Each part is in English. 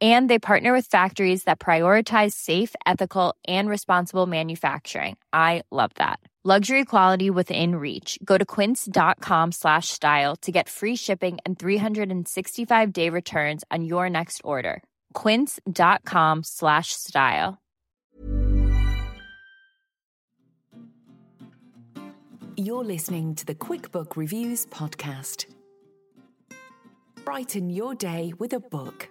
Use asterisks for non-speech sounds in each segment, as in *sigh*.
And they partner with factories that prioritize safe, ethical, and responsible manufacturing. I love that. Luxury quality within reach. Go to quince.com slash style to get free shipping and 365 day returns on your next order. Quince.com slash style. You're listening to the QuickBook Reviews podcast. Brighten your day with a book.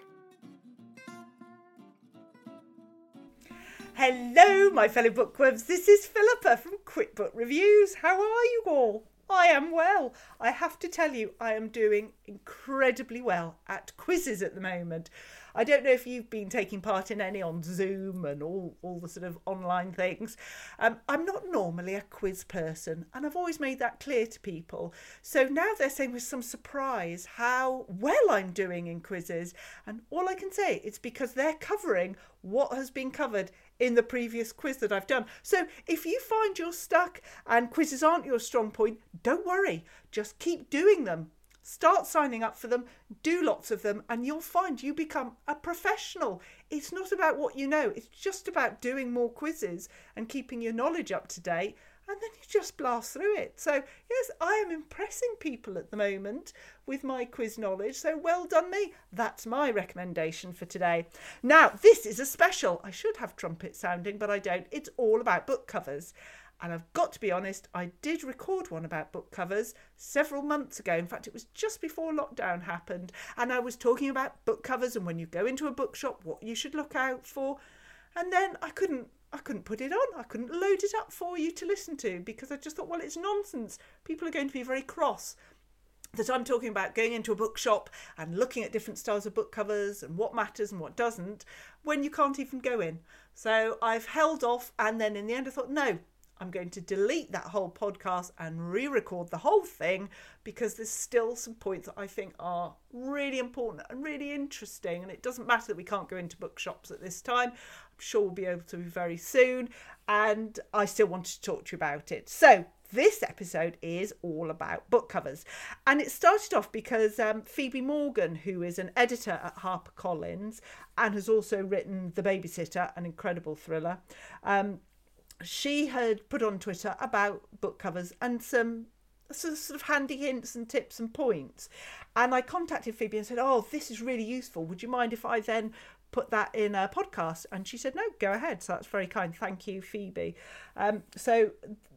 Hello, my fellow bookworms. This is Philippa from QuickBook Reviews. How are you all? I am well. I have to tell you, I am doing incredibly well at quizzes at the moment. I don't know if you've been taking part in any on Zoom and all, all the sort of online things. Um, I'm not normally a quiz person, and I've always made that clear to people. So now they're saying with some surprise how well I'm doing in quizzes, and all I can say is because they're covering what has been covered in the previous quiz that I've done. So if you find you're stuck and quizzes aren't your strong point, don't worry, just keep doing them. Start signing up for them, do lots of them, and you'll find you become a professional. It's not about what you know, it's just about doing more quizzes and keeping your knowledge up to date, and then you just blast through it. So, yes, I am impressing people at the moment with my quiz knowledge, so well done me. That's my recommendation for today. Now, this is a special. I should have trumpet sounding, but I don't. It's all about book covers. And I've got to be honest, I did record one about book covers several months ago. In fact, it was just before lockdown happened. And I was talking about book covers and when you go into a bookshop, what you should look out for. And then I couldn't I couldn't put it on. I couldn't load it up for you to listen to because I just thought, well, it's nonsense. People are going to be very cross that I'm talking about going into a bookshop and looking at different styles of book covers and what matters and what doesn't when you can't even go in. So I've held off and then in the end I thought, no, I'm going to delete that whole podcast and re record the whole thing because there's still some points that I think are really important and really interesting. And it doesn't matter that we can't go into bookshops at this time, I'm sure we'll be able to very soon. And I still wanted to talk to you about it. So, this episode is all about book covers. And it started off because um, Phoebe Morgan, who is an editor at HarperCollins and has also written The Babysitter, an incredible thriller, um, she had put on Twitter about book covers and some sort of handy hints and tips and points. And I contacted Phoebe and said, Oh, this is really useful. Would you mind if I then put that in a podcast? And she said, No, go ahead. So that's very kind. Thank you, Phoebe. Um, so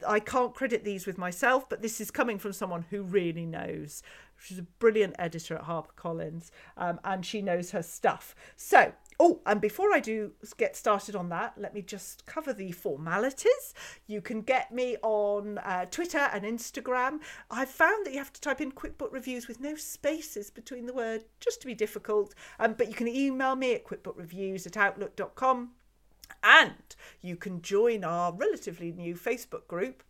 I can't credit these with myself, but this is coming from someone who really knows. She's a brilliant editor at HarperCollins um, and she knows her stuff. So Oh, and before I do get started on that, let me just cover the formalities. You can get me on uh, Twitter and Instagram. I've found that you have to type in QuickBook Reviews with no spaces between the word, just to be difficult. Um, but you can email me at quickbookreviews at outlook.com. And you can join our relatively new Facebook group,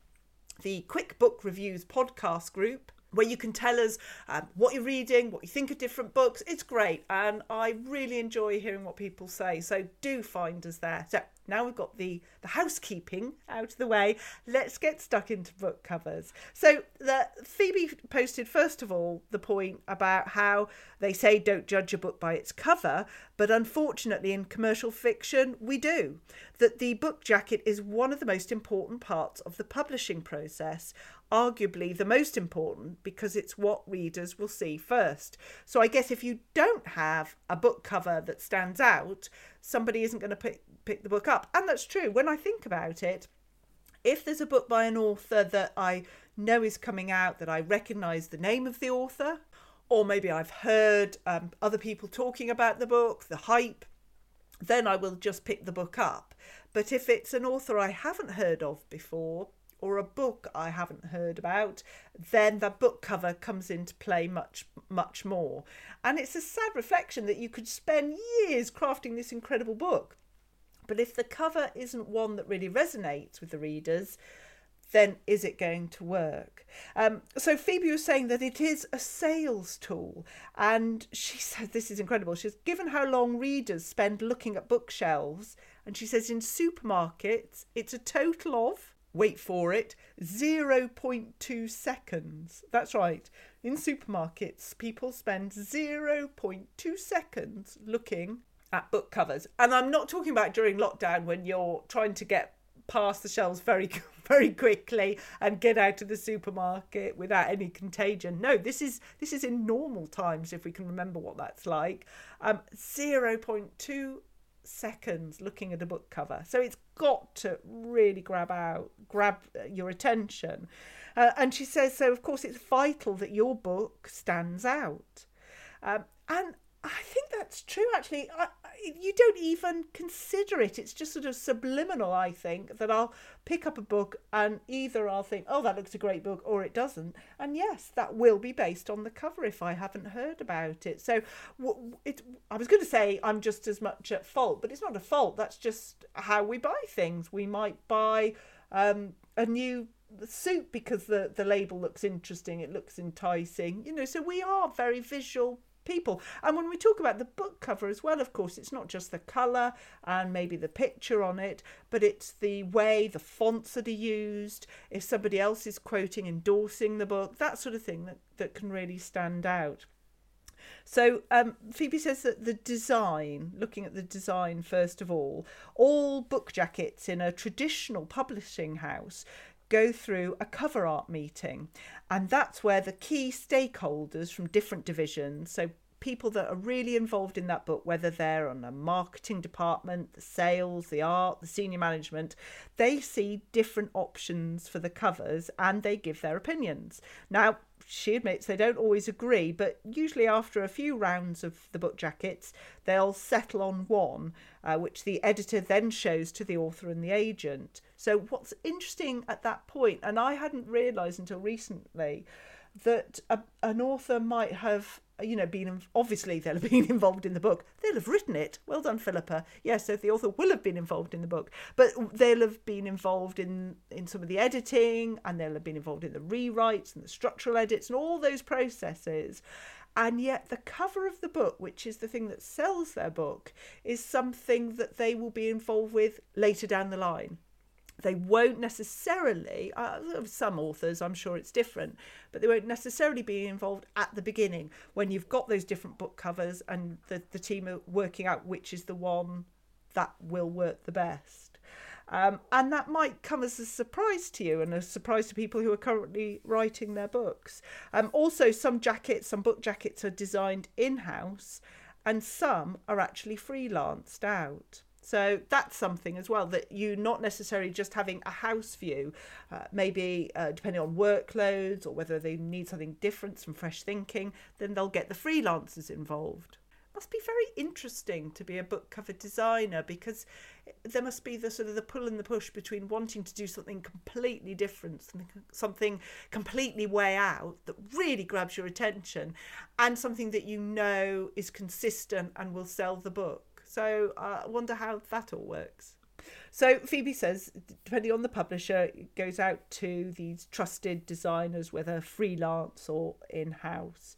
the QuickBook Reviews podcast group where you can tell us um, what you're reading, what you think of different books. It's great, and I really enjoy hearing what people say. So do find us there. So now we've got the the housekeeping out of the way. Let's get stuck into book covers. So the Phoebe posted first of all the point about how they say don't judge a book by its cover, but unfortunately in commercial fiction we do. That the book jacket is one of the most important parts of the publishing process arguably the most important because it's what readers will see first. So I guess if you don't have a book cover that stands out, somebody isn't going to pick, pick the book up. And that's true. When I think about it, if there's a book by an author that I know is coming out, that I recognise the name of the author, or maybe I've heard um, other people talking about the book, the hype, then I will just pick the book up. But if it's an author I haven't heard of before, or a book I haven't heard about, then the book cover comes into play much, much more. And it's a sad reflection that you could spend years crafting this incredible book. But if the cover isn't one that really resonates with the readers, then is it going to work? Um, so Phoebe was saying that it is a sales tool, and she *laughs* said this is incredible. She's given how long readers spend looking at bookshelves, and she says in supermarkets it's a total of wait for it 0.2 seconds. That's right. In supermarkets, people spend 0.2 seconds looking at book covers, and I'm not talking about during lockdown when you're trying to get past the shelves very *laughs* very quickly and get out of the supermarket without any contagion. No, this is this is in normal times if we can remember what that's like. Um, 0.2 seconds looking at a book cover. So it's got to really grab out, grab your attention. Uh, and she says, so of course it's vital that your book stands out. Um, and I think that's true, actually. I, you don't even consider it. It's just sort of subliminal, I think, that I'll pick up a book and either I'll think, oh, that looks a great book, or it doesn't. And yes, that will be based on the cover if I haven't heard about it. So it, I was going to say I'm just as much at fault, but it's not a fault. That's just how we buy things. We might buy um, a new suit because the, the label looks interesting, it looks enticing, you know, so we are very visual people. And when we talk about the book cover as well, of course, it's not just the colour and maybe the picture on it, but it's the way the fonts that are used, if somebody else is quoting, endorsing the book, that sort of thing that, that can really stand out. So um, Phoebe says that the design, looking at the design first of all, all book jackets in a traditional publishing house go through a cover art meeting. And that's where the key stakeholders from different divisions, so people that are really involved in that book, whether they're on a marketing department, the sales, the art, the senior management, they see different options for the covers and they give their opinions. Now, she admits they don't always agree, but usually after a few rounds of the book jackets, they'll settle on one, uh, which the editor then shows to the author and the agent. So, what's interesting at that point, and I hadn't realised until recently, that a, an author might have you know been obviously they'll have *laughs* been involved in the book. They'll have written it. Well done philippa. Yes so the author will have been involved in the book. But they'll have been involved in in some of the editing and they'll have been involved in the rewrites and the structural edits and all those processes. And yet the cover of the book which is the thing that sells their book is something that they will be involved with later down the line they won't necessarily, uh, some authors, I'm sure it's different, but they won't necessarily be involved at the beginning when you've got those different book covers and the, the team are working out which is the one that will work the best. Um, and that might come as a surprise to you and a surprise to people who are currently writing their books. Um, also, some jackets, some book jackets are designed in house, and some are actually freelanced out. So that's something as well that you not necessarily just having a house view, uh, maybe uh, depending on workloads or whether they need something different, some fresh thinking, then they'll get the freelancers involved. Must be very interesting to be a book cover designer because there must be the sort of the pull and the push between wanting to do something completely different, something, something completely way out that really grabs your attention, and something that you know is consistent and will sell the book. So uh, I wonder how that all works. So Phoebe says, depending on the publisher, it goes out to these trusted designers, whether freelance or in house.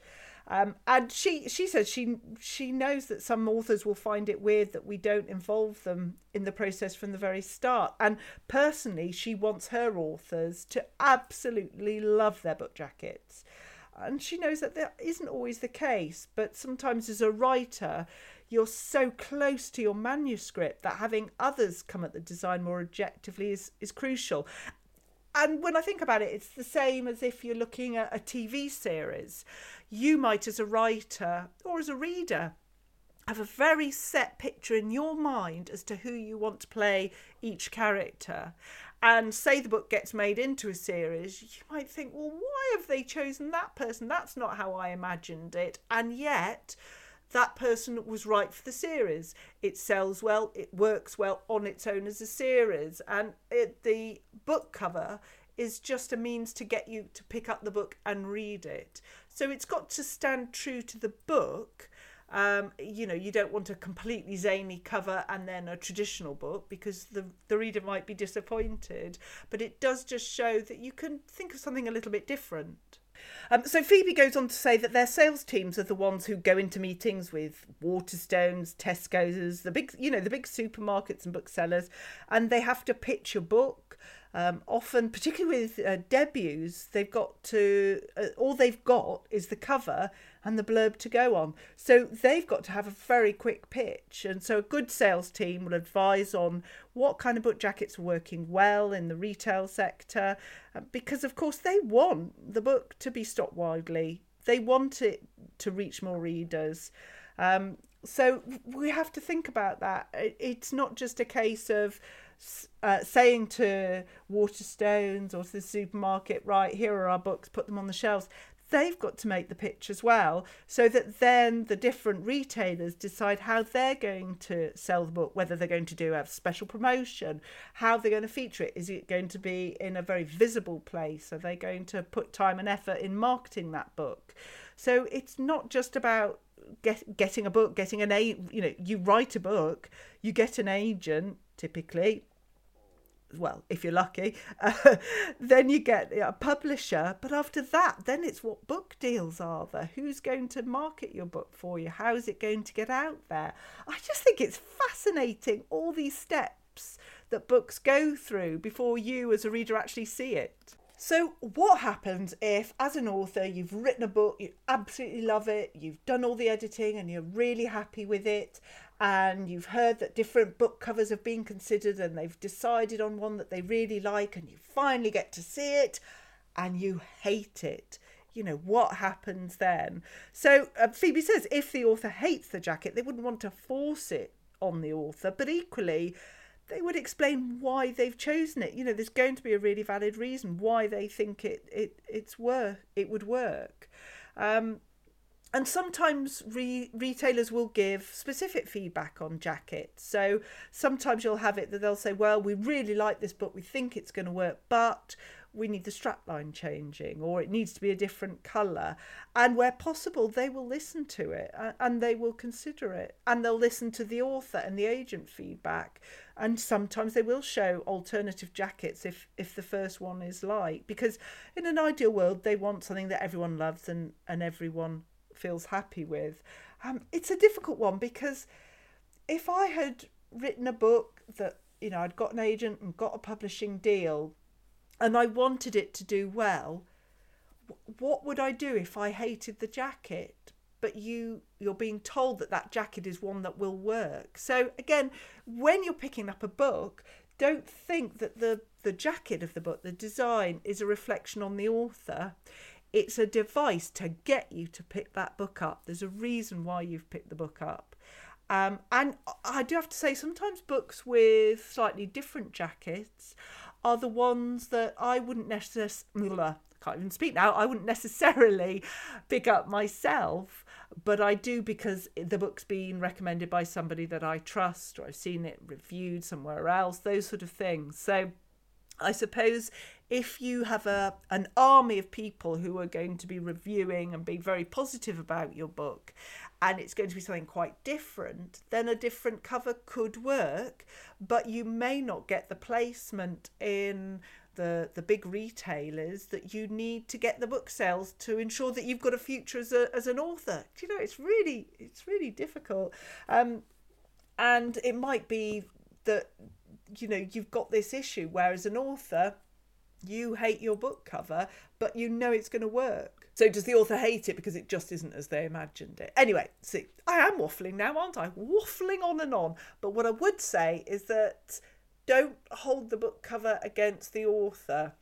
Um, and she she says she she knows that some authors will find it weird that we don't involve them in the process from the very start. And personally, she wants her authors to absolutely love their book jackets. And she knows that that isn't always the case, but sometimes as a writer, you're so close to your manuscript that having others come at the design more objectively is, is crucial. And when I think about it, it's the same as if you're looking at a TV series. You might, as a writer or as a reader, have a very set picture in your mind as to who you want to play each character. and say the book gets made into a series, you might think, well, why have they chosen that person? That's not how I imagined it. And yet, that person was right for the series. It sells well, it works well on its own as a series, and it, the book cover is just a means to get you to pick up the book and read it. So it's got to stand true to the book um, you know, you don't want a completely zany cover and then a traditional book because the, the reader might be disappointed. But it does just show that you can think of something a little bit different. Um, so Phoebe goes on to say that their sales teams are the ones who go into meetings with Waterstones, Tesco's, the big, you know, the big supermarkets and booksellers, and they have to pitch a book. Um, often, particularly with uh, debuts, they've got to uh, all they've got is the cover and the blurb to go on. So they've got to have a very quick pitch. And so a good sales team will advise on what kind of book jackets are working well in the retail sector uh, because, of course, they want the book to be stocked widely, they want it to reach more readers. Um, so we have to think about that. It's not just a case of uh, saying to Waterstones or to the supermarket, right, here are our books, put them on the shelves. They've got to make the pitch as well so that then the different retailers decide how they're going to sell the book whether they're going to do a special promotion how they're going to feature it. Is it going to be in a very visible place? Are they going to put time and effort in marketing that book? So it's not just about get, getting a book getting an a you know you write a book you get an agent typically well, if you're lucky, uh, *laughs* then you get a publisher. But after that, then it's what book deals are there? Who's going to market your book for you? How is it going to get out there? I just think it's fascinating, all these steps that books go through before you, as a reader, actually see it. So, what happens if, as an author, you've written a book, you absolutely love it, you've done all the editing, and you're really happy with it, and you've heard that different book covers have been considered and they've decided on one that they really like and you finally get to see it and you hate it. You know what happens then? So uh, phoebe says if the author hates the jacket they wouldn't want to force it on the author but equally they would explain why they've chosen it. You know there's going to be a really valid reason why they think it it it's worth it would work. Um, and sometimes re- retailers will give specific feedback on jackets. So sometimes you'll have it that they'll say, "Well, we really like this book. We think it's going to work, but we need the strapline changing, or it needs to be a different colour." And where possible, they will listen to it and they will consider it, and they'll listen to the author and the agent feedback. And sometimes they will show alternative jackets if if the first one is like, because in an ideal world, they want something that everyone loves and and everyone feels happy with. Um, it's a difficult one because if I had written a book that, you know, I'd got an agent and got a publishing deal and I wanted it to do well, what would I do if I hated the jacket? But you you're being told that that jacket is one that will work. So again, when you're picking up a book, don't think that the the jacket of the book, the design, is a reflection on the author. It's a device to get you to pick that book up. There's a reason why you've picked the book up. Um, and I do have to say, sometimes books with slightly different jackets are the ones that I wouldn't necessarily, can't even speak now, I wouldn't *laughs* necessarily pick up myself, but I do because the book's been recommended by somebody that I trust or I've seen it reviewed somewhere else, those sort of things. So I suppose if you have a an army of people who are going to be reviewing and being very positive about your book and it's going to be something quite different then a different cover could work but you may not get the placement in the the big retailers that you need to get the book sales to ensure that you've got a future as a as an author. Do you know it's really it's really difficult. Um and it might be that you know you've got this issue where as an author you hate your book cover, but you know it's going to work. So does the author hate it because it just isn't as they imagined it? Anyway, see, I am waffling now, aren't I? Waffling on and on. But what I would say is that don't hold the book cover against the author.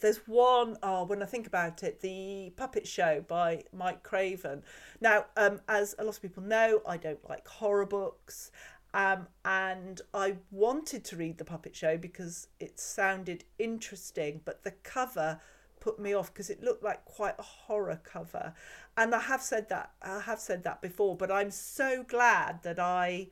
There's one, oh, when I think about it, the Puppet Show by Mike Craven. Now, um, as a lot of people know, I don't like horror books Um, and I wanted to read The Puppet Show because it sounded interesting, but the cover put me off because it looked like quite a horror cover. And I have said that I have said that before, but I'm so glad that I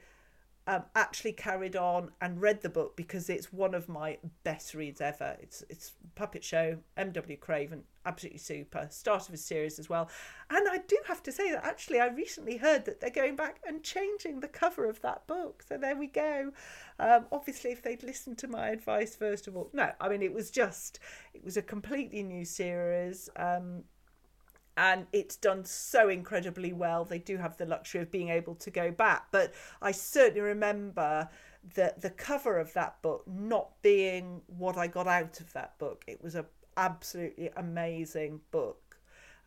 um, actually carried on and read the book because it's one of my best reads ever. It's it's Puppet Show, M.W. Craven, absolutely super. Start of a series as well. And I do have to say that actually I recently heard that they're going back and changing the cover of that book. So there we go. Um, obviously, if they'd listened to my advice first of all, no, I mean it was just it was a completely new series. Um, and it's done so incredibly well. They do have the luxury of being able to go back, but I certainly remember the the cover of that book not being what I got out of that book. It was a absolutely amazing book.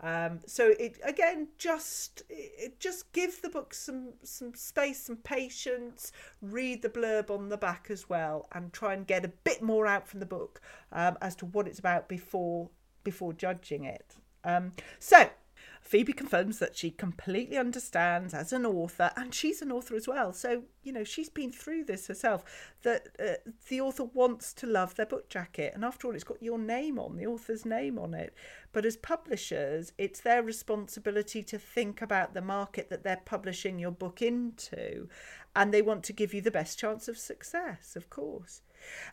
Um, so it again just it just gives the book some some space, some patience. Read the blurb on the back as well, and try and get a bit more out from the book um, as to what it's about before before judging it. Um, so Phoebe confirms that she completely understands as an author, and she's an author as well. So, you know, she's been through this herself. That uh, the author wants to love their book jacket. And after all, it's got your name on, the author's name on it. But as publishers, it's their responsibility to think about the market that they're publishing your book into. And they want to give you the best chance of success, of course.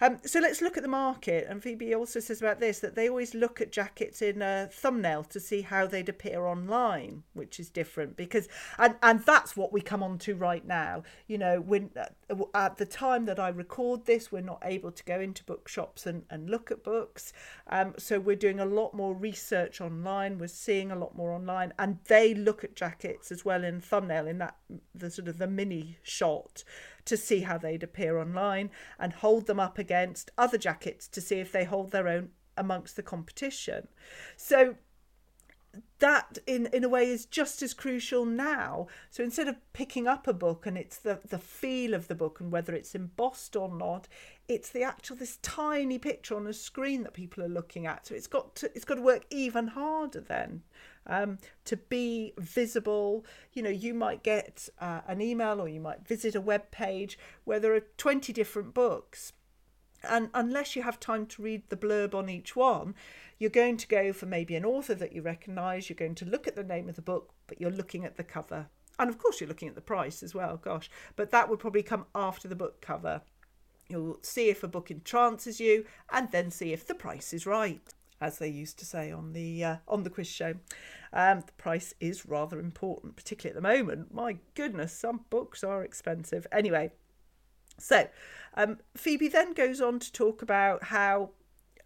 Um, so let's look at the market. And Phoebe also says about this that they always look at jackets in a thumbnail to see how they'd appear online, which is different because, and, and that's what we come on to right now. You know, when uh, at the time that I record this, we're not able to go into bookshops and, and look at books. Um, so we're doing a lot more research online. We're seeing a lot more online, and they look at jackets as well in thumbnail in that the sort of the mini shot to see how they'd appear online and hold them up against other jackets to see if they hold their own amongst the competition. So that in in a way is just as crucial now so instead of picking up a book and it's the the feel of the book and whether it's embossed or not it's the actual this tiny picture on a screen that people are looking at so it's got to it's got to work even harder then um, to be visible. You know, you might get uh, an email or you might visit a web page where there are 20 different books. And unless you have time to read the blurb on each one, you're going to go for maybe an author that you recognise, you're going to look at the name of the book, but you're looking at the cover. And of course, you're looking at the price as well, gosh. But that would probably come after the book cover. You'll see if a book entrances you and then see if the price is right as they used to say on the uh, on the quiz show. Um, the price is rather important, particularly at the moment. My goodness, some books are expensive. Anyway, so um, Phoebe then goes on to talk about how.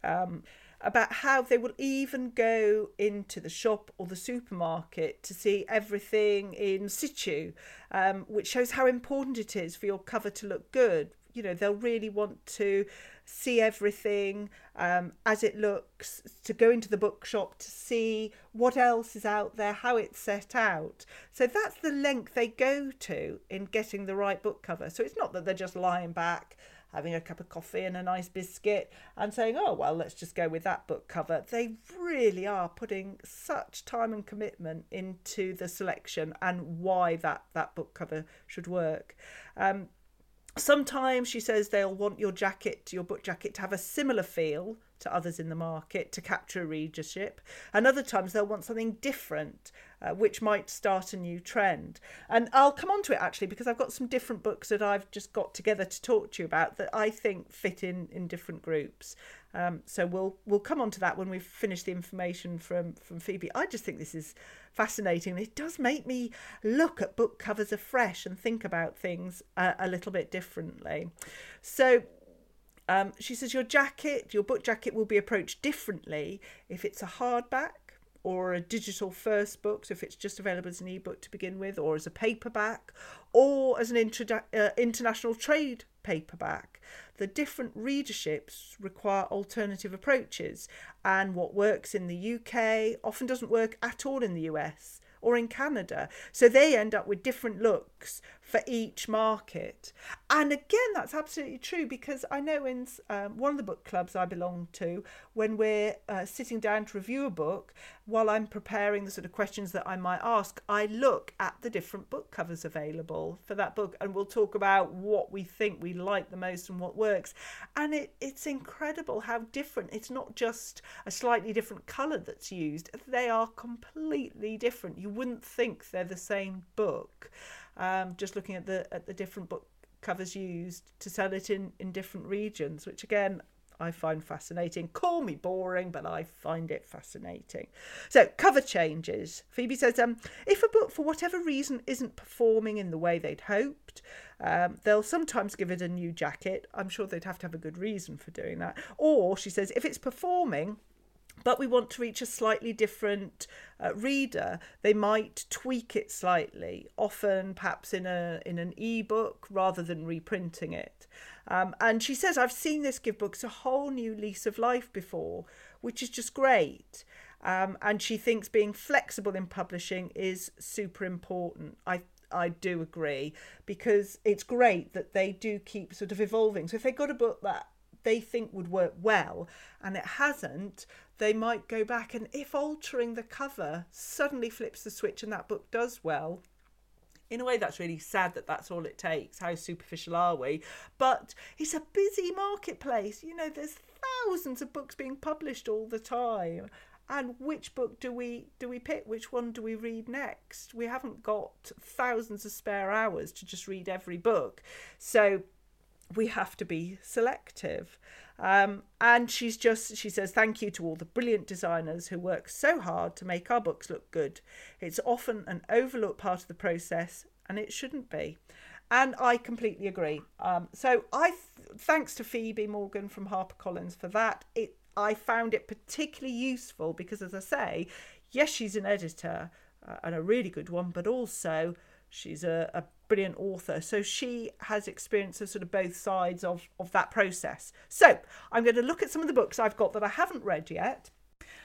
Um, about how they will even go into the shop or the supermarket to see everything in situ, um, which shows how important it is for your cover to look good. You know, they'll really want to see everything um, as it looks, to go into the bookshop to see what else is out there, how it's set out. So that's the length they go to in getting the right book cover. So it's not that they're just lying back, having a cup of coffee and a nice biscuit and saying, oh, well, let's just go with that book cover. They really are putting such time and commitment into the selection and why that, that book cover should work. Um, Sometimes she says they'll want your jacket, your book jacket, to have a similar feel to others in the market to capture a readership. And other times they'll want something different, uh, which might start a new trend. And I'll come on to it actually because I've got some different books that I've just got together to talk to you about that I think fit in in different groups. Um, so we'll we'll come on to that when we've finished the information from from Phoebe. I just think this is fascinating. It does make me look at book covers afresh and think about things uh, a little bit differently. So. Um, she says your jacket, your book jacket, will be approached differently if it's a hardback or a digital first book, so if it's just available as an ebook to begin with, or as a paperback, or as an uh, international trade paperback. The different readerships require alternative approaches, and what works in the UK often doesn't work at all in the US or in Canada. So they end up with different looks for each market. And again, that's absolutely true because I know in um, one of the book clubs I belong to, when we're uh, sitting down to review a book, while I'm preparing the sort of questions that I might ask, I look at the different book covers available for that book and we'll talk about what we think we like the most and what works. And it, it's incredible how different it's not just a slightly different colour that's used, they are completely different. You wouldn't think they're the same book. Um, just looking at the at the different book covers used to sell it in, in different regions, which again I find fascinating. Call me boring, but I find it fascinating. So, cover changes. Phoebe says, um, if a book, for whatever reason, isn't performing in the way they'd hoped, um, they'll sometimes give it a new jacket. I'm sure they'd have to have a good reason for doing that. Or, she says, if it's performing, but we want to reach a slightly different uh, reader. They might tweak it slightly often perhaps in a in an ebook rather than reprinting it. Um, and she says i've seen this give books a whole new lease of life before which is just great. Um, and she thinks being flexible in publishing is super important. I I do agree because it's great that they do keep sort of evolving. So if they got a book that they think would work well and it hasn't, they might go back and if altering the cover suddenly flips the switch and that book does well, in a way that's really sad that that's all it takes. How superficial are we? But it's a busy marketplace. You know there's thousands of books being published all the time. And which book do we do we pick? Which one do we read next? We haven't got thousands of spare hours to just read every book. So we have to be selective. Um, and she's just, she says, thank you to all the brilliant designers who work so hard to make our books look good. It's often an overlooked part of the process, and it shouldn't be. And I completely agree. Um, so I, th- thanks to Phoebe Morgan from HarperCollins for that. It, I found it particularly useful because, as I say, yes, she's an editor uh, and a really good one, but also she's a, a brilliant author. So she has experience of sort of both sides of, of that process. So I'm going to look at some of the books I've got that I haven't read yet.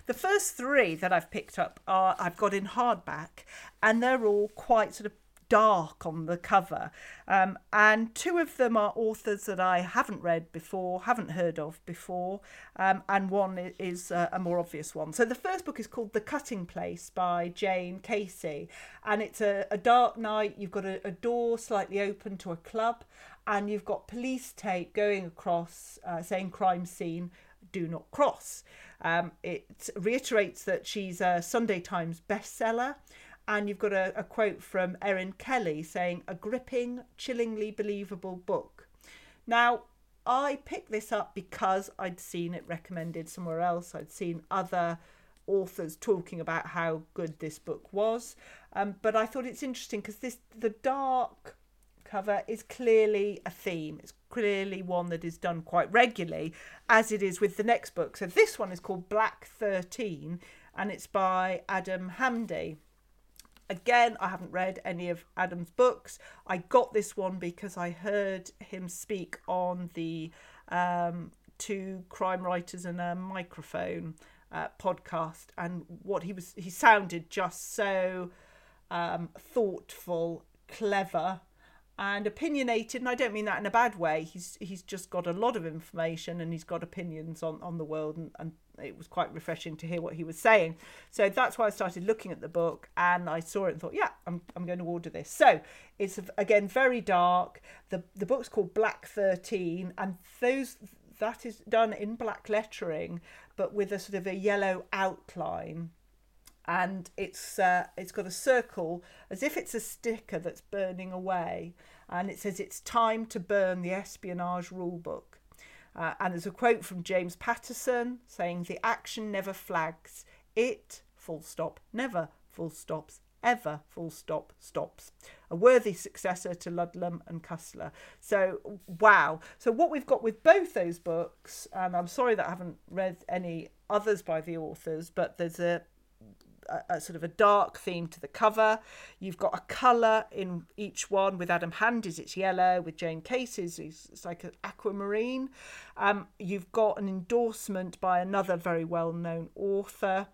The first three that I've picked up are I've got in hardback, and they're all quite sort of dark on the cover. Um, and two of them are authors that I haven't read before, haven't heard of before, um, and one is a, a more obvious one. So the first book is called The Cutting Place by Jane Casey, and it's a, a dark night. You've got a, a door slightly open to a club, and you've got police tape going across uh, saying crime scene, do not cross. Um, it reiterates that she's a Sunday Times bestseller and you've got a, a quote from Erin Kelly saying, a gripping, chillingly believable book. Now, I picked this up because I'd seen it recommended somewhere else. I'd seen other authors talking about how good this book was. Um, but I thought it's interesting because this the dark cover is clearly a theme. It's clearly one that is done quite regularly, as it is with the next book. So this one is called Black 13 and it's by Adam Hamdy. Again, I haven't read any of Adam's books. I got this one because I heard him speak on the um, Two Crime Writers and a Microphone uh, podcast, and what he was, he sounded just so um, thoughtful, clever, and opinionated and I don't mean that in a bad way. He's he's just got a lot of information and he's got opinions on on the world and, and it was quite refreshing to hear what he was saying. So that's why I started looking at the book and I saw it and thought yeah I'm, I'm going to order this. So it's again very dark. The the book's called Black 13 and those that is done in black lettering but with a sort of a yellow outline and it's uh, it's got a circle as if it's a sticker that's burning away and it says it's time to burn the espionage rulebook. Uh, and there's a quote from James Patterson saying the action never flags. It full stop never full stops ever full stop stops. A worthy successor to Ludlum and Cussler. So wow. So what we've got with both those books and I'm sorry that I haven't read any others by the authors but there's a a, sort of a dark theme to the cover. You've got a colour in each one. With Adam Hamdy's, it's yellow. With Jane Casey's, it's, it's like an aquamarine. Um, you've got an endorsement by another very well-known author.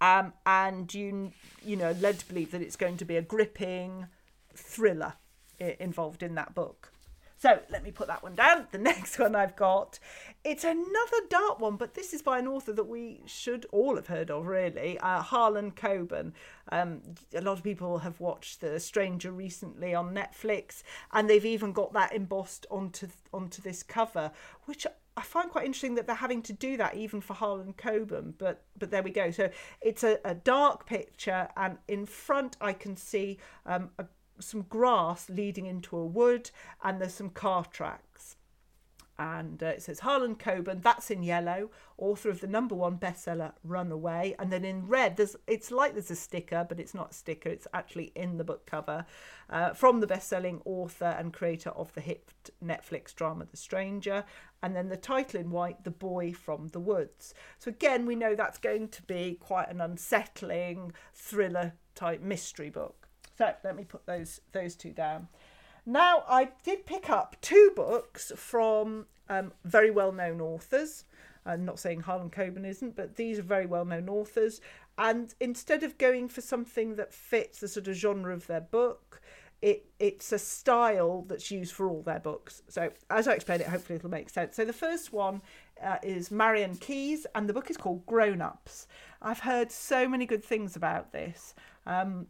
Um, and you you know led to believe that it's going to be a gripping thriller involved in that book. So let me put that one down. The *laughs* next one I've got, it's another dark one, but this is by an author that we should all have heard of, really, uh, Harlan Coben. Um, a lot of people have watched The Stranger recently on Netflix, and they've even got that embossed onto onto this cover, which I find quite interesting that they're having to do that even for Harlan Coben, but but there we go. So it's a, a dark picture, and in front I can see um, a some grass leading into a wood, and there's some car tracks. And uh, it says Harlan Coben, that's in yellow, author of the number one bestseller Runaway. And then in red, there's it's like there's a sticker, but it's not a sticker, it's actually in the book cover uh, from the best selling author and creator of the hit Netflix drama The Stranger. And then the title in white, The Boy from the Woods. So again, we know that's going to be quite an unsettling thriller type mystery book. So let me put those those two down. Now I did pick up two books from um, very well known authors. I'm not saying Harlan Coben isn't, but these are very well known authors. And instead of going for something that fits the sort of genre of their book, it it's a style that's used for all their books. So as I explain it, hopefully it'll make sense. So the first one uh, is Marian Keyes, and the book is called Grown Ups. I've heard so many good things about this. Um,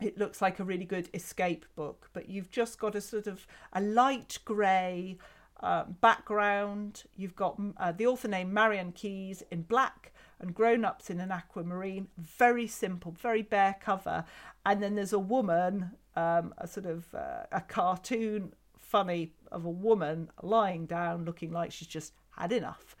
it looks like a really good escape book, but you've just got a sort of a light grey uh, background. You've got uh, the author name Marian Keyes in black and grown ups in an aquamarine. Very simple, very bare cover. And then there's a woman, um, a sort of uh, a cartoon funny of a woman lying down looking like she's just had enough.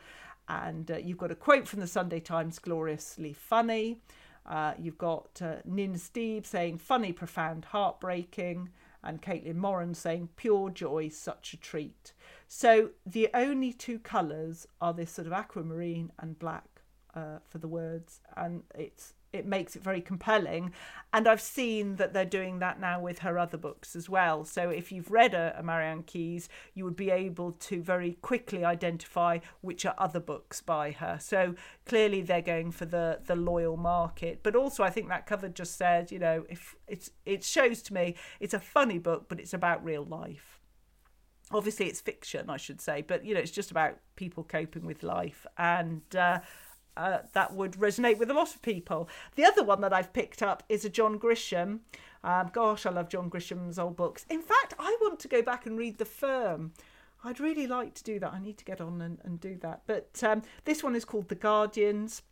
And uh, you've got a quote from the Sunday Times gloriously funny. Uh, you've got uh, Nina Stibbe saying funny, profound, heartbreaking, and Caitlin Moran saying pure joy, such a treat. So the only two colours are this sort of aquamarine and black uh, for the words, and it's it makes it very compelling. And I've seen that they're doing that now with her other books as well. So if you've read a, a Marian Keyes, you would be able to very quickly identify which are other books by her. So clearly they're going for the the loyal market. But also I think that cover just says, you know, if it's it shows to me it's a funny book, but it's about real life obviously it's fiction i should say but you know it's just about people coping with life and uh, uh, that would resonate with a lot of people. The other one that I've picked up is a John Grisham. Um, gosh, I love John Grisham's old books. In fact, I want to go back and read The Firm. I'd really like to do that. I need to get on and, and do that. But um, this one is called The Guardians.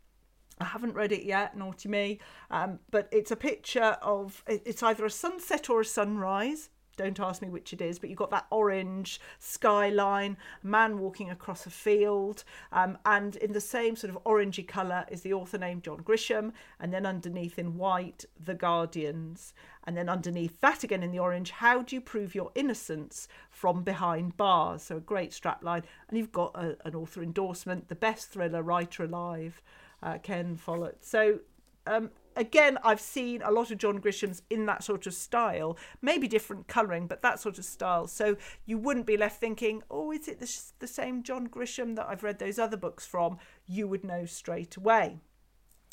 I haven't read it yet, naughty me. Um, but it's a picture of it's either a sunset or a sunrise. Don't ask me which it is, but you've got that orange skyline, man walking across a field, um, and in the same sort of orangey colour is the author named John Grisham, and then underneath in white, The Guardians, and then underneath that again in the orange, How do you prove your innocence from behind bars? So a great strapline, and you've got a, an author endorsement, the best thriller writer alive, uh, Ken Follett. So um, again, I've seen a lot of John Grisham's in that sort of style, maybe different colouring, but that sort of style. So you wouldn't be left thinking, oh, is it the, the same John Grisham that I've read those other books from? You would know straight away.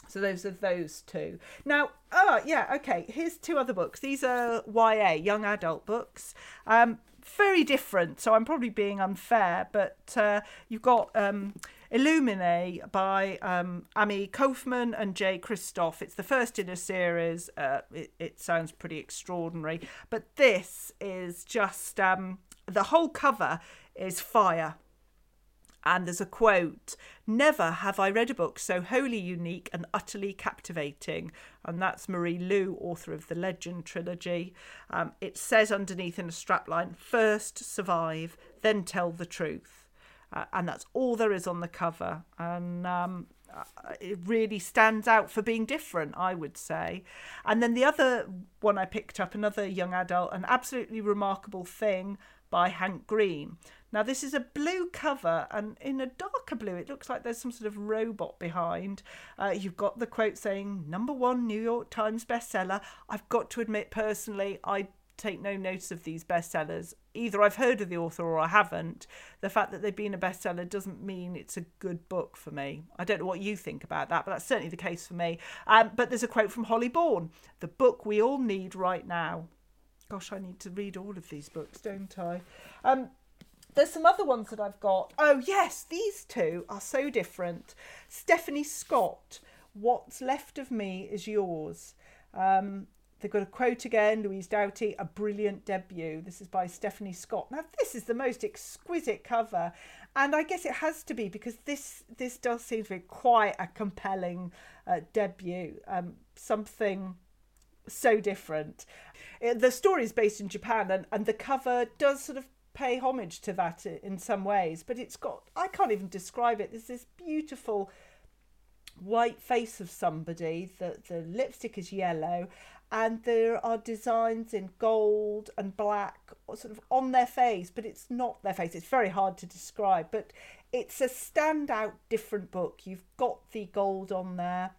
So those are those two. Now, oh yeah, okay. Here's two other books. These are YA, young adult books. Um, very different. So I'm probably being unfair, but uh, you've got um, Illuminae by um, Kaufman and Jay Kristoff. It's the first in a series. Uh, it, it, sounds pretty extraordinary, but this is just um, the whole cover is fire. And there's a quote Never have I read a book so wholly unique and utterly captivating. And that's Marie Lu, author of the Legend trilogy. Um, it says underneath in a strapline first survive, then tell the truth. Uh, and that's all there is on the cover. And um, uh, it really stands out for being different, I would say. And then the other one I picked up, another young adult, an absolutely remarkable thing by Hank Green. Now, this is a blue cover, and in a darker blue, it looks like there's some sort of robot behind. Uh, you've got the quote saying, number one New York Times bestseller. I've got to admit, personally, I take no notice of these bestsellers. Either I've heard of the author or I haven't. The fact that they've been a bestseller doesn't mean it's a good book for me. I don't know what you think about that, but that's certainly the case for me. Um, but there's a quote from Holly Bourne the book we all need right now. Gosh, I need to read all of these books, don't I? Um, there's some other ones that I've got. Oh, yes, these two are so different. Stephanie Scott, What's Left of Me is Yours. Um, they've got a quote again, Louise Doughty, a brilliant debut. This is by Stephanie Scott. Now, this is the most exquisite cover, and I guess it has to be because this this does seem to be quite a compelling uh, debut. Um, something so different. Uh, the story is based in Japan, and, and the cover does sort of pay homage to that in some ways, but it's got, I can't even describe it. There's this beautiful white face of somebody, the, the lipstick is yellow, and there are designs in gold and black sort of on their face, but it's not their face. It's very hard to describe, but it's a standout different book. You've got the gold on there,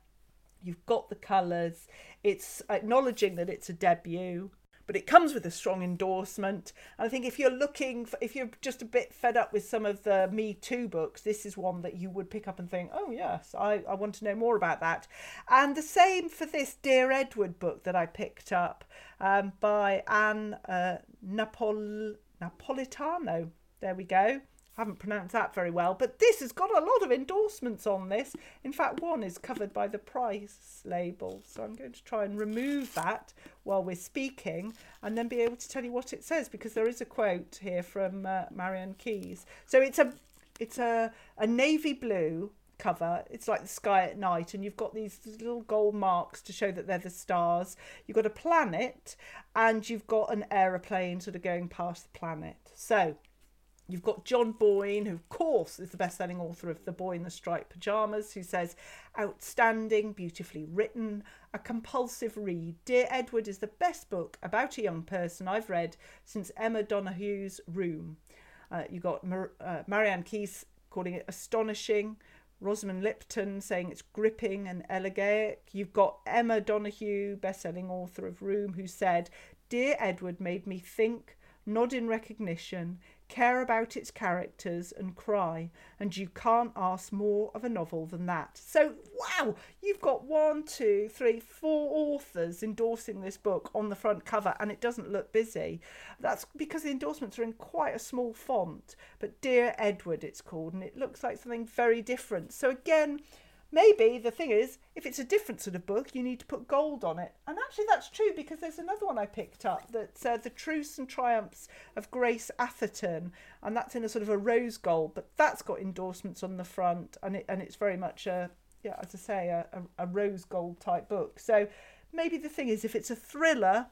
you've got the colours, it's acknowledging that it's a debut but it comes with a strong endorsement. And I think if you're looking, for, if you're just a bit fed up with some of the Me Too books, this is one that you would pick up and think, oh, yes, I, I want to know more about that. And the same for this Dear Edward book that I picked up um, by Ann uh, Napol- Napolitano. There we go haven't pronounced that very well, but this has got a lot of endorsements on this. In fact, one is covered by the price label. So I'm going to try and remove that while we're speaking and then be able to tell you what it says because there is a quote here from uh, Marian Keyes. So it's a it's a, a navy blue cover. It's like the sky at night, and you've got these little gold marks to show that they're the stars. You've got a planet, and you've got an aeroplane sort of going past the planet. So You've got John Boyne, who, of course, is the best selling author of The Boy in the Striped Pyjamas, who says, outstanding, beautifully written, a compulsive read. Dear Edward is the best book about a young person I've read since Emma Donoghue's Room. Uh, you've got Mar- uh, Marian Keyes calling it astonishing, Rosamund Lupton saying it's gripping and elegiac. You've got Emma Donoghue, best selling author of Room, who said, Dear Edward made me think, nod in recognition care about its characters, and cry. And you can't ask more of a novel than that. So, wow, you've got one, two, three, four authors endorsing this book on the front cover, and it doesn't look busy. That's because the endorsements are in quite a small font. But Dear Edward, it's called, and it looks like something very different. So, again, maybe the thing is, if it's a different sort of book, you need to put gold on it. And actually, that's true because there's another one I picked up that's uh, The Truths and Triumphs of Grace Atherton, and that's in a sort of a rose gold, but that's got endorsements on the front, and it and it's very much a yeah, as I say, a, a, a rose gold type book. So maybe the thing is, if it's a thriller,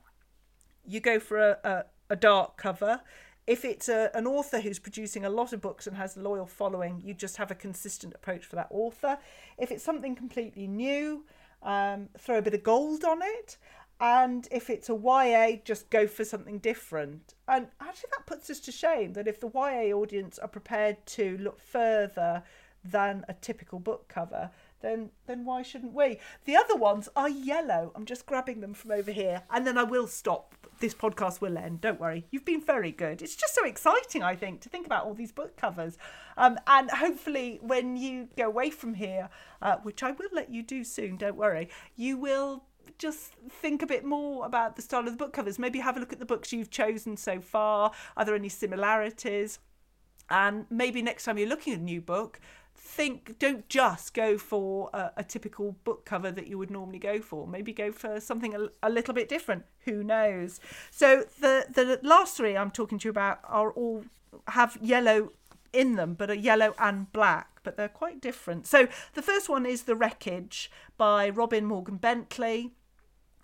you go for a, a, a dark cover if it's a, an author who's producing a lot of books and has a loyal following, you just have a consistent approach for that author. If it's something completely new, um, throw a bit of gold on it. And if it's a YA, just go for something different. And actually, that puts us to shame that if the YA audience are prepared to look further than a typical book cover, then then why shouldn't we? The other ones are yellow. I'm just grabbing them from over here, and then I will stop. This podcast will end. Don't worry. You've been very good. It's just so exciting, I think, to think about all these book covers, um, and hopefully, when you go away from here, uh, which I will let you do soon. Don't worry. You will just think a bit more about the style of the book covers. Maybe have a look at the books you've chosen so far. Are there any similarities? And maybe next time you're looking at a new book, think don't just go for a, a, typical book cover that you would normally go for. Maybe go for something a, a, little bit different. Who knows? So the the last three i'm talking to you about are all have yellow in them but are yellow and black but they're quite different. So the first one is the wreckage by robin morgan bentley.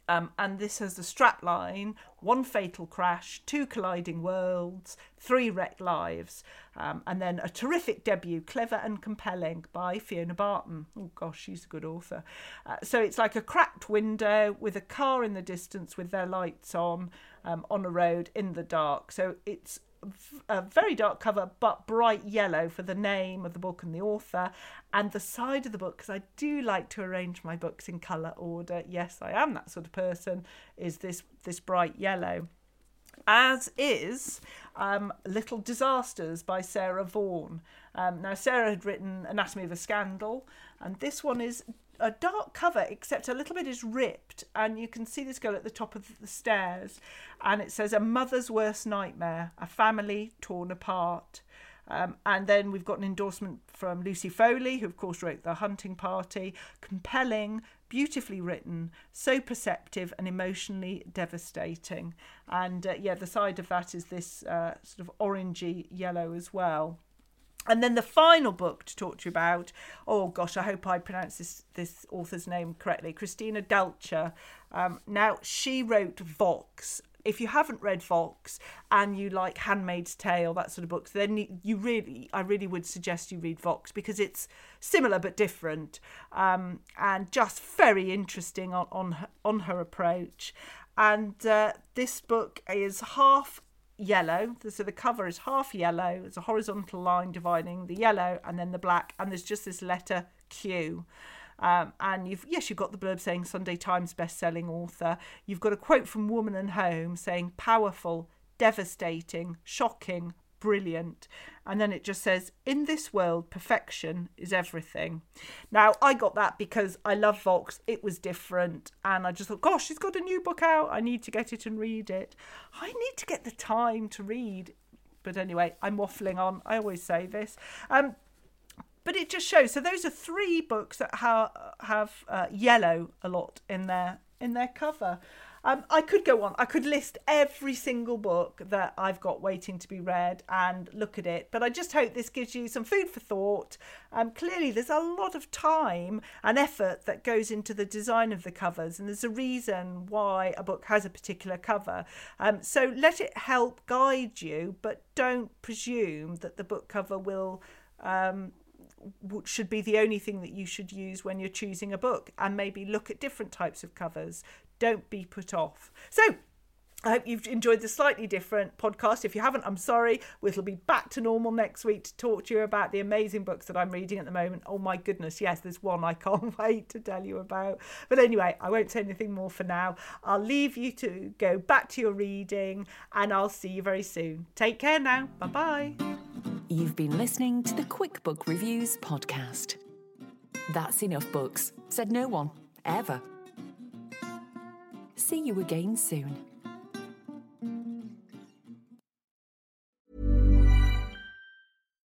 Um, and this has the strap line one fatal crash, two colliding worlds, three wrecked lives, um, and then a terrific debut, clever and compelling, by Fiona Barton. Oh gosh, she's a good author. Uh, so it's like a cracked window with a car in the distance with their lights on um, on a road in the dark. So it's a very dark cover but bright yellow for the name of the book and the author. And the side of the book because I do like to arrange my books in color order. Yes I am that sort of person is this this bright yellow. As is um, Little Disasters by Sarah Vaughan. Um, now, Sarah had written Anatomy of a Scandal, and this one is a dark cover, except a little bit is ripped, and you can see this girl at the top of the stairs, and it says, A mother's worst nightmare, a family torn apart. Um, and then we've got an endorsement from Lucy Foley, who, of course, wrote The Hunting Party. Compelling, beautifully written, so perceptive and emotionally devastating. And uh, yeah, the side of that is this uh, sort of orangey yellow as well. And then the final book to talk to you about, oh gosh, I hope I pronounce this, this author's name correctly, Christina Dalcher. Um, now, she wrote Vox. If you haven't read Vox and you like Handmaid's Tale, that sort of books, then you really, I really would suggest you read Vox because it's similar but different um, and just very interesting on, on, her, on her approach. And uh, this book is half yellow. So the cover is half yellow. There's a horizontal line dividing the yellow and then the black, and there's just this letter Q. Um, and you've yes, you've got the blurb saying Sunday Times best-selling author. You've got a quote from Woman and Home saying powerful, devastating, shocking, brilliant. And then it just says, In this world, perfection is everything. Now, I got that because I love Vox. It was different. And I just thought, Gosh, she's got a new book out. I need to get it and read it. I need to get the time to read. But anyway, I'm waffling on. I always say this. Um, but it just shows. So those are three books that ha- have uh, yellow a lot in their in their cover. Um, I could go on. I could list every single book that I've got waiting to be read and look at it. But I just hope this gives you some food for thought. Um, clearly, there's a lot of time and effort that goes into the design of the covers, and there's a reason why a book has a particular cover. Um, so let it help guide you, but don't presume that the book cover will. Um, should be the only thing that you should use when you're choosing a book and maybe look at different types of covers don't be put off. So, I hope you've enjoyed the slightly different podcast. If you haven't, I'm sorry. We'll be back to normal next week to talk to you about the amazing books that I'm reading at the moment. Oh my goodness, yes, there's one I *laughs* can't wait to tell you about. But anyway, I won't say anything more for now. I'll leave you to go back to your reading and I'll see you very soon. Take care now. Bye bye. You've been listening to the Quick Book Reviews podcast. That's enough books, said no one, ever. See you again soon.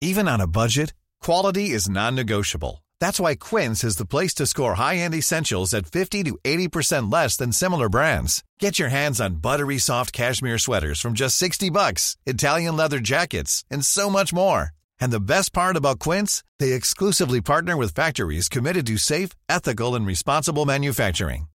Even on a budget, quality is non negotiable. That's why Quince is the place to score high end essentials at 50 to 80% less than similar brands. Get your hands on buttery soft cashmere sweaters from just 60 bucks, Italian leather jackets, and so much more. And the best part about Quince, they exclusively partner with factories committed to safe, ethical, and responsible manufacturing.